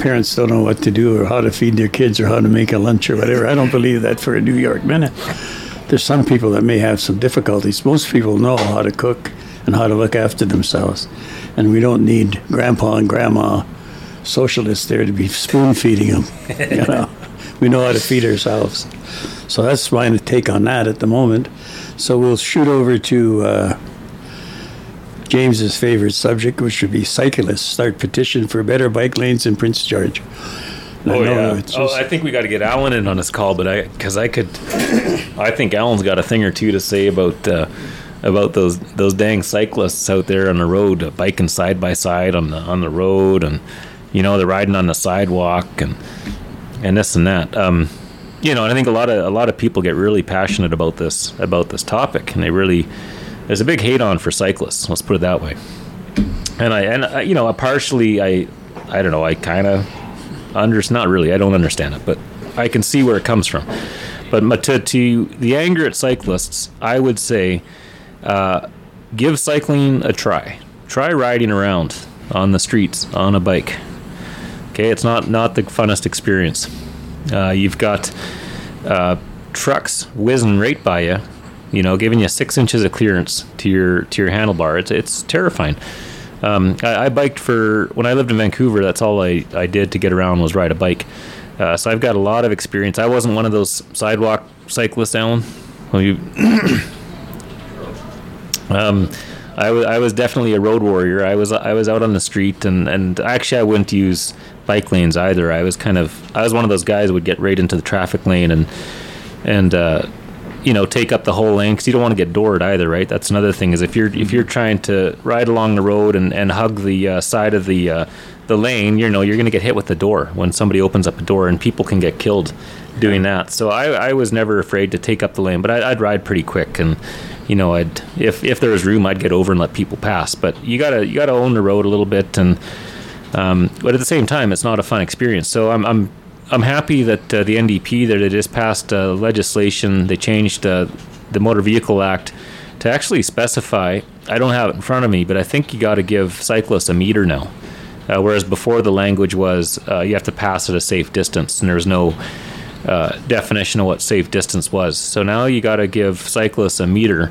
parents don't know what to do or how to feed their kids or how to make a lunch or whatever. I don't believe that for a New York minute. There's some people that may have some difficulties. Most people know how to cook and how to look after themselves. And we don't need grandpa and grandma socialists there to be spoon feeding them. You [LAUGHS] know, we know how to feed ourselves. So that's my take on that at the moment. So we'll shoot over to uh, James's favorite subject, which would be cyclists start petition for better bike lanes in Prince George. Oh yeah. it's Oh, I think we got to get Alan in on this call, but I because I could, I think Alan's got a thing or two to say about uh, about those those dang cyclists out there on the road, uh, biking side by side on the on the road, and you know they're riding on the sidewalk and and this and that. Um, you know, and I think a lot of a lot of people get really passionate about this about this topic, and they really there's a big hate on for cyclists. Let's put it that way. And I and I, you know, partially I I don't know. I kind of under not really. I don't understand it, but I can see where it comes from. But to, to the anger at cyclists, I would say, uh, give cycling a try. Try riding around on the streets on a bike. Okay, it's not not the funnest experience. Uh, you've got uh, trucks whizzing right by you, you know, giving you six inches of clearance to your to your handlebar. It's it's terrifying. Um, I, I biked for when I lived in Vancouver. That's all I, I did to get around was ride a bike. Uh, so I've got a lot of experience. I wasn't one of those sidewalk cyclists, Alan. Well, you, [COUGHS] um, I was I was definitely a road warrior. I was I was out on the street, and and actually I wouldn't use bike lanes either. I was kind of I was one of those guys who would get right into the traffic lane and and uh, you know take up the whole lane because you don't want to get doored either, right? That's another thing is if you're if you're trying to ride along the road and, and hug the uh, side of the uh, the lane, you know you're going to get hit with the door when somebody opens up a door, and people can get killed doing that. So I, I was never afraid to take up the lane, but I, I'd ride pretty quick and. You know, I'd if, if there was room, I'd get over and let people pass. But you gotta you gotta own the road a little bit, and um, but at the same time, it's not a fun experience. So I'm I'm I'm happy that uh, the NDP that it just passed uh, legislation. They changed uh, the Motor Vehicle Act to actually specify. I don't have it in front of me, but I think you got to give cyclists a meter now. Uh, whereas before the language was uh, you have to pass at a safe distance, and there was no uh, definition of what safe distance was. So now you got to give cyclists a meter,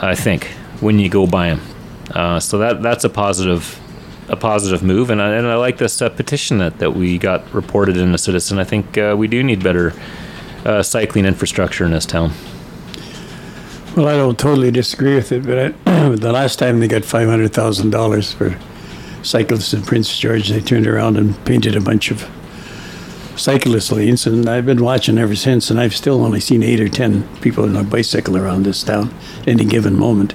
I think, when you go by them. So that that's a positive a positive move, and I, and I like this uh, petition that, that we got reported in the Citizen. I think uh, we do need better uh, cycling infrastructure in this town. Well, I don't totally disagree with it, but I, [CLEARS THROAT] the last time they got five hundred thousand dollars for cyclists in Prince George, they turned around and painted a bunch of cyclist lanes, and I've been watching ever since, and I've still only seen eight or ten people on a bicycle around this town at any given moment.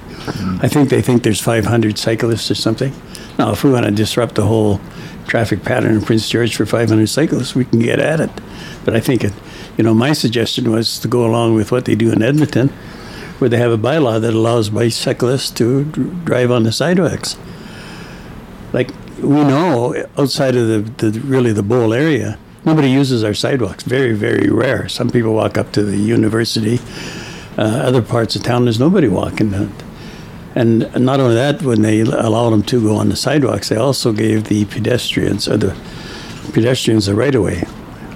I think they think there's five hundred cyclists or something. Now, if we want to disrupt the whole traffic pattern in Prince George for 500 cyclists, we can get at it. But I think it, You know, my suggestion was to go along with what they do in Edmonton, where they have a bylaw that allows bicyclists to dr- drive on the sidewalks. Like we know, outside of the, the really the bowl area, nobody uses our sidewalks. Very, very rare. Some people walk up to the university. Uh, other parts of town, there's nobody walking. That. And not only that, when they allowed them to go on the sidewalks, they also gave the pedestrians or the pedestrians the right of way,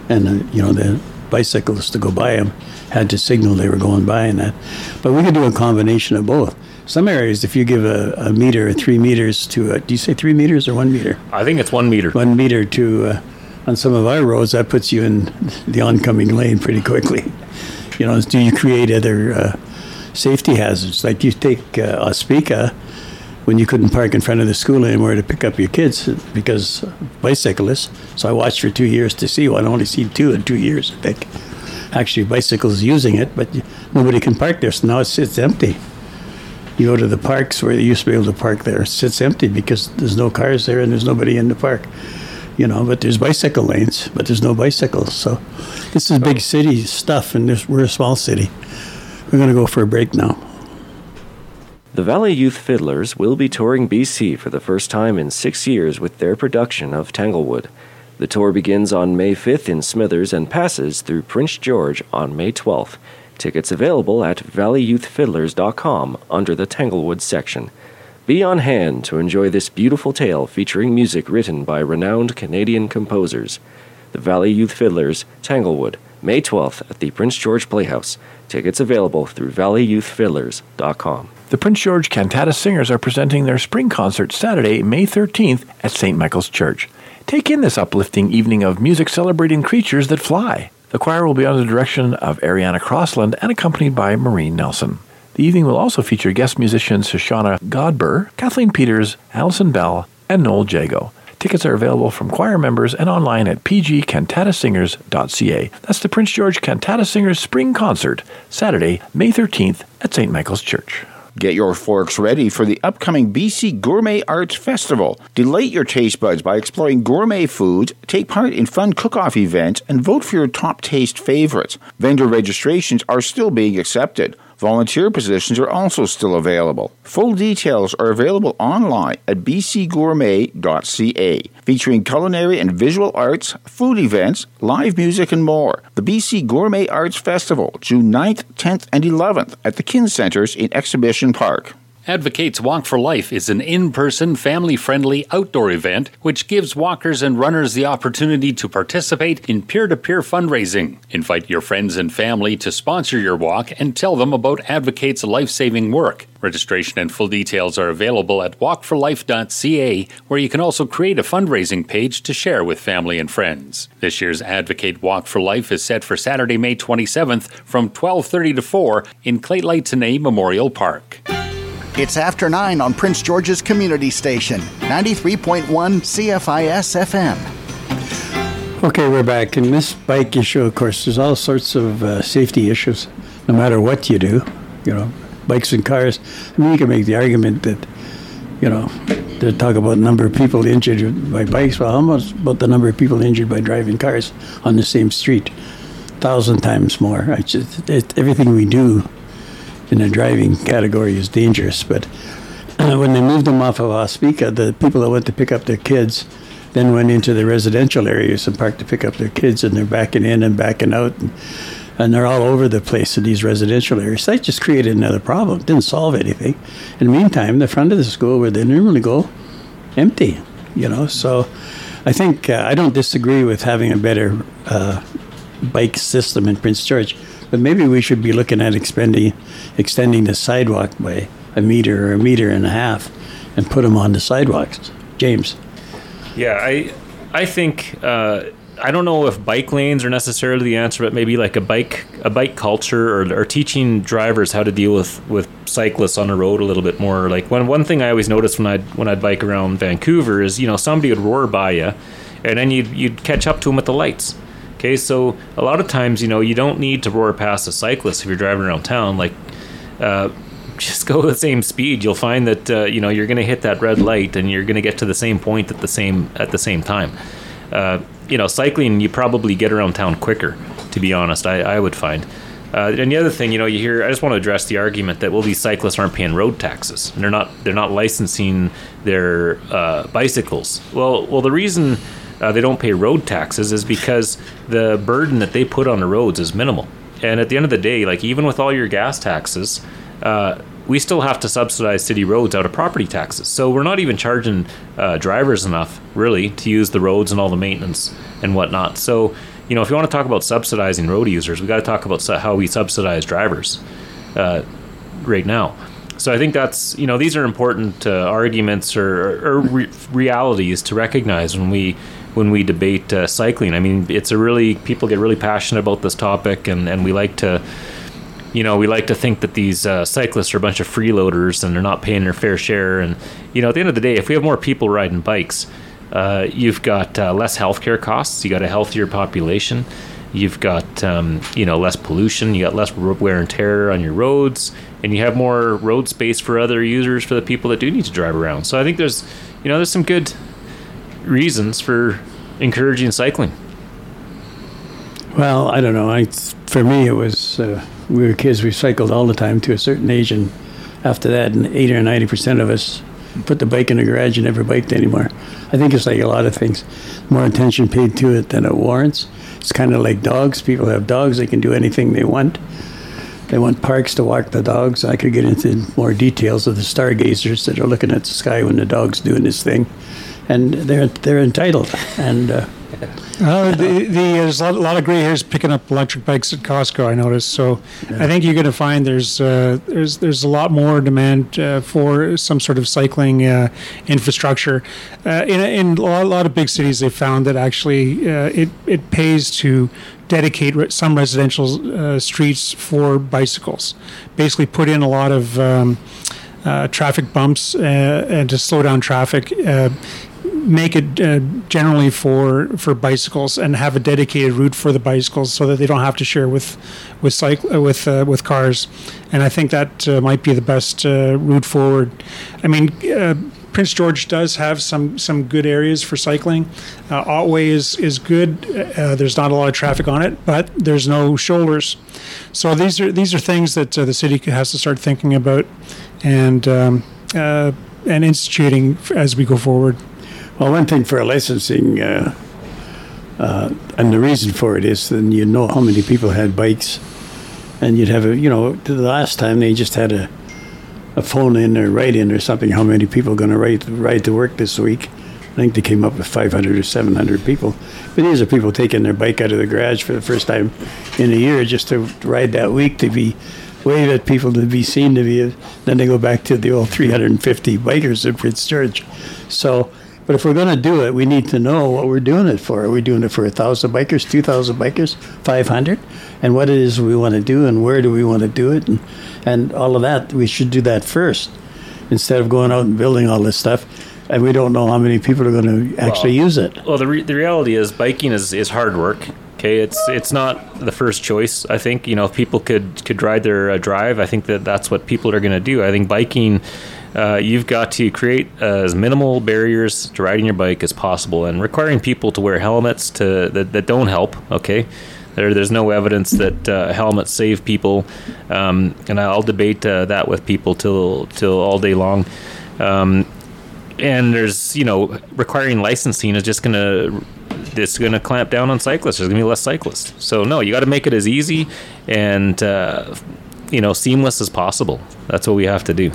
and uh, you know the bicyclists to go by them had to signal they were going by and that. But we could do a combination of both. Some areas, if you give a, a meter or three meters to, a, do you say three meters or one meter? I think it's one meter. One meter to, uh, on some of our roads, that puts you in the oncoming lane pretty quickly. You know, do you create other uh, safety hazards? Like you take uh, Ospika, when you couldn't park in front of the school anymore to pick up your kids because bicyclists. So I watched for two years to see one. I only see two in two years, I think. Actually, bicycles using it, but nobody can park there. So now it sits empty. You go to the parks where you used to be able to park there. It sits empty because there's no cars there and there's nobody in the park. You know, but there's bicycle lanes, but there's no bicycles. So this is big city stuff, and we're a small city. We're going to go for a break now. The Valley Youth Fiddlers will be touring BC for the first time in six years with their production of Tanglewood. The tour begins on May 5th in Smithers and passes through Prince George on May 12th. Tickets available at valleyyouthfiddlers.com under the Tanglewood section. Be on hand to enjoy this beautiful tale featuring music written by renowned Canadian composers. The Valley Youth Fiddlers, Tanglewood, May 12th at the Prince George Playhouse. Tickets available through valleyyouthfiddlers.com. The Prince George Cantata Singers are presenting their spring concert Saturday, May 13th at St. Michael's Church. Take in this uplifting evening of music celebrating creatures that fly. The choir will be under the direction of Ariana Crossland and accompanied by Maureen Nelson. The evening will also feature guest musicians Shoshana Godber, Kathleen Peters, Allison Bell, and Noel Jago. Tickets are available from choir members and online at pgcantatasingers.ca. That's the Prince George Cantata Singers Spring Concert, Saturday, May 13th at St. Michael's Church. Get your forks ready for the upcoming BC Gourmet Arts Festival. Delight your taste buds by exploring gourmet foods, take part in fun cook-off events, and vote for your top taste favorites. Vendor registrations are still being accepted. Volunteer positions are also still available. Full details are available online at bcgourmet.ca, featuring culinary and visual arts, food events, live music, and more. The BC Gourmet Arts Festival, June 9th, 10th, and 11th at the Kin Centres in Exhibition Park. Advocates Walk for Life is an in person, family friendly outdoor event which gives walkers and runners the opportunity to participate in peer to peer fundraising. Invite your friends and family to sponsor your walk and tell them about Advocates' life saving work. Registration and full details are available at walkforlife.ca, where you can also create a fundraising page to share with family and friends. This year's Advocate Walk for Life is set for Saturday, May 27th from 12:30 to 4 in Lheidli T'enneh Memorial Park. It's after 9 on Prince George's Community Station, 93.1 CFIS FM. Okay, we're back. In this bike issue, of course, there's all sorts of uh, safety issues, no matter what you do. You know, bikes and cars. I mean, you can make the argument that, you know, they talk about number of people injured by bikes. Well, how about the number of people injured by driving cars on the same street? A Thousand times more. I just, it, everything we do in the driving category is dangerous. But [CLEARS THROAT] when they moved them off of Ospika, the people that went to pick up their kids then went into the residential areas and parked to pick up their kids, and they're backing in and backing out, and, and they're all over the place in these residential areas. That just created another problem. It didn't solve anything. In the meantime, the front of the school where they normally go, empty. You know, so I think uh, I don't disagree with having a better uh, bike system in Prince George. But maybe we should be looking at expending, extending the sidewalk by a meter or a meter and a half and put them on the sidewalks. James. Yeah, I I think uh, I don't know if bike lanes are necessarily the answer, but maybe like a bike a bike culture or, or teaching drivers how to deal with, with cyclists on the road a little bit more. Like one one thing I always noticed when I when I'd bike around Vancouver is you know somebody would roar by you, and then you'd you'd catch up to them with the lights. Okay, so a lot of times, you know, you don't need to roar past a cyclist if you're driving around town. Like, uh, just [LAUGHS] go the same speed. You'll find that uh, you know you're going to hit that red light, and you're going to get to the same point at the same at the same time. Uh, you know, cycling you probably get around town quicker. To be honest, I, I would find. Uh, and the other thing, you know, you hear. I just want to address the argument that well, these cyclists aren't paying road taxes, and they're not they're not licensing their uh, bicycles. Well, well, the reason uh, they don't pay road taxes is because the burden that they put on the roads is minimal. And at the end of the day, like even with all your gas taxes, uh, we still have to subsidize city roads out of property taxes. So we're not even charging uh, drivers enough, really, to use the roads and all the maintenance and whatnot. So, you know, if you want to talk about subsidizing road users, we got to talk about how we subsidize drivers uh, right now. So I think that's you know these are important uh, arguments or, or re- realities to recognize when we when we debate uh, cycling. I mean, it's a really people get really passionate about this topic, and and we like to you know, we like to think that these uh, cyclists are a bunch of freeloaders and they're not paying their fair share. And, you know, at the end of the day, if we have more people riding bikes, uh, you've got uh, less healthcare costs, you got a healthier population, you've got, um, you know, less pollution, you got less wear and tear on your roads, and you have more road space for other users, for the people that do need to drive around. So I think there's, you know, there's some good reasons for encouraging cycling. Well, I don't know. I, for me, it was uh, we were kids. We cycled all the time to a certain age, and after that, and eighty or ninety percent of us put the bike in the garage and never biked anymore. I think it's like a lot of things. More attention paid to it than it warrants. It's kind of like dogs. People have dogs; they can do anything they want. They want parks to walk the dogs. I could get into more details of the stargazers that are looking at the sky when the dog's doing this thing, and they're they're entitled. And uh, Uh, [LAUGHS] the, the, there's a lot, of gray hairs picking up electric bikes at Costco. I noticed. So I think you're going to find there's uh, there's there's a lot more demand uh, for some sort of cycling uh, infrastructure. Uh, in in a lot, a lot of big cities, they found that actually uh, it it pays to dedicate some residential streets for bicycles. Basically, put in a lot of um, uh, traffic bumps uh, and to slow down traffic. Uh, make it uh, generally for for bicycles and have a dedicated route for the bicycles so that they don't have to share with with cycle uh, with uh, with cars. And I think that uh, might be the best uh, route forward. I mean uh, Prince George does have some some good areas for cycling. Uh, Otway is is good. Uh, there's not a lot of traffic on it but there's no shoulders. So these are these are things that uh, the city has to start thinking about and um, and instituting as we go forward Well, one thing for licensing, uh, uh, and the reason for it is then you know how many people had bikes, and you'd have a, you know, the last time they just had a, a phone in or write in or something. How many people are going to ride ride to work this week? I think they came up with 500 or 700 people. But these are people taking their bike out of the garage for the first time in a year just to ride that week to be wave at people to be seen to be. Then they go back to the old 350 bikers in Prince George. So, but if we're going to do it, we need to know what we're doing it for. Are we doing it for a thousand bikers, two thousand bikers, five hundred, and what it is we want to do, and where do we want to do it, and and all of that. We should do that first instead of going out and building all this stuff, and we don't know how many people are going to actually Well- use it. Well, the, re- the reality is biking is, is hard work. Okay, it's it's not the first choice. I think you know if people could could ride their uh, drive, I think that that's what people are going to do. I think biking, uh, you've got to create as minimal barriers to riding your bike as possible, and requiring people to wear helmets to that, that don't help. Okay. There, there's no evidence that uh, helmets save people, um, and I'll debate uh, that with people till till all day long. Um, and there's you know requiring licensing is just gonna it's gonna clamp down on cyclists. There's gonna be less cyclists. So no, you got to make it as easy and uh, you know seamless as possible. That's what we have to do.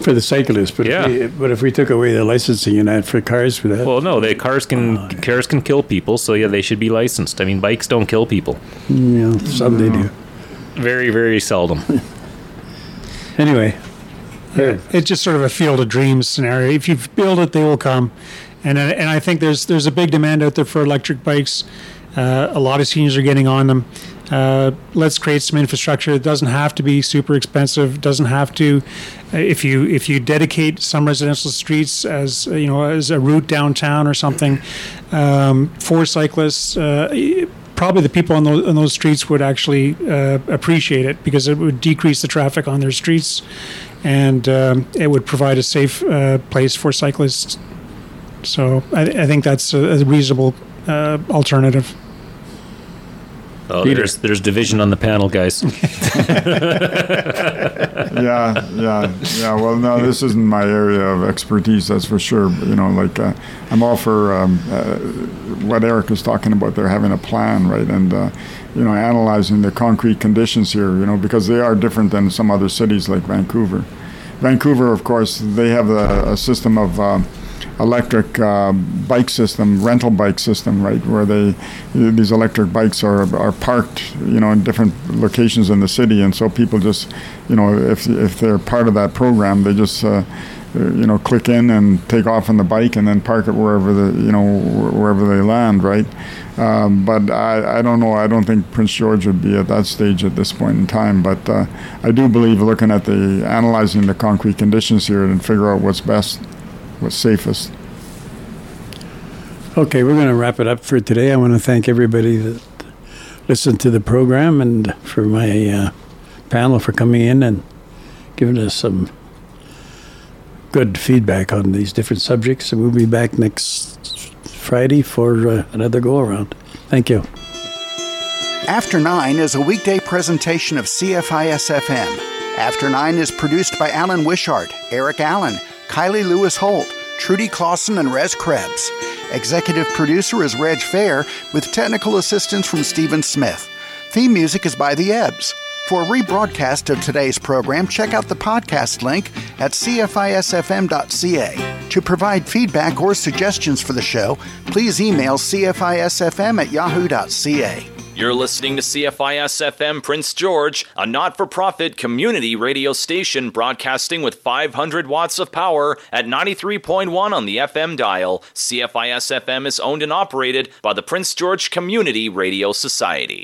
For the cyclists, but Yeah. if we, but if we took away the licensing and that for cars for that, Well, no, the cars can cars can kill people, so yeah, they should be licensed. I mean, bikes don't kill people. Yeah, know, some they do. Very, very seldom. [LAUGHS] Anyway, it's just sort of a field of dreams scenario. If you build it, they will come, and I- and I think there's there's a big demand out there for electric bikes. Uh, a lot of seniors are getting on them. Uh, let's create some infrastructure. It doesn't have to be super expensive. Doesn't have to. uh, If you if you dedicate some residential streets as uh, you know as a route downtown or something um, for cyclists. Uh, Probably the people on those, on those streets would actually uh, appreciate it because it would decrease the traffic on their streets, and um, it would provide a safe uh, place for cyclists. So I, I think that's a, a reasonable uh, alternative. Oh, Peter. there's there's division on the panel, guys. [LAUGHS] yeah, yeah, yeah. Well, no, this isn't my area of expertise. That's for sure. You know, like uh, I'm all for um, uh, what Eric is talking about. They're having a plan, right, and uh, you know, analyzing the concrete conditions here. You know, because they are different than some other cities like Vancouver. Vancouver, of course, they have a, a system of um, electric uh, bike system, rental bike system, right, where they these electric bikes are are parked, you know, in different locations in the city, and so people just, you know, if if they're part of that program, they just. Uh, you know, click in and take off on the bike, and then park it wherever the you know wherever they land, right? Um, but I, I don't know. I don't think Prince George would be at that stage at this point in time. But uh, I do believe looking at the analyzing the concrete conditions here and figure out what's best, what's safest. Okay, we're going to wrap it up for today. I want to thank everybody that listened to the program and for my uh, panel for coming in and giving us some good feedback on these different subjects. And we'll be back next Friday for uh, another go around. Thank you. After Nine is a weekday presentation of CFIS FM. After Nine is produced by Alan Wishart, Eric Allen, Kylie Lewis Holt, Trudy Clausen, and Rez Krebs. Executive producer is Reg Fair, with technical assistance from Stephen Smith. Theme music is by The Ebbs. For a rebroadcast of today's program, check out the podcast link at cfisfm.ca. To provide feedback or suggestions for the show, please email cfisfm at yahoo.ca. You're listening to CFIS FM Prince George, a not for profit community radio station broadcasting with 500 watts of power at 93.1 on the FM dial. CFIS FM is owned and operated by the Prince George Community Radio Society.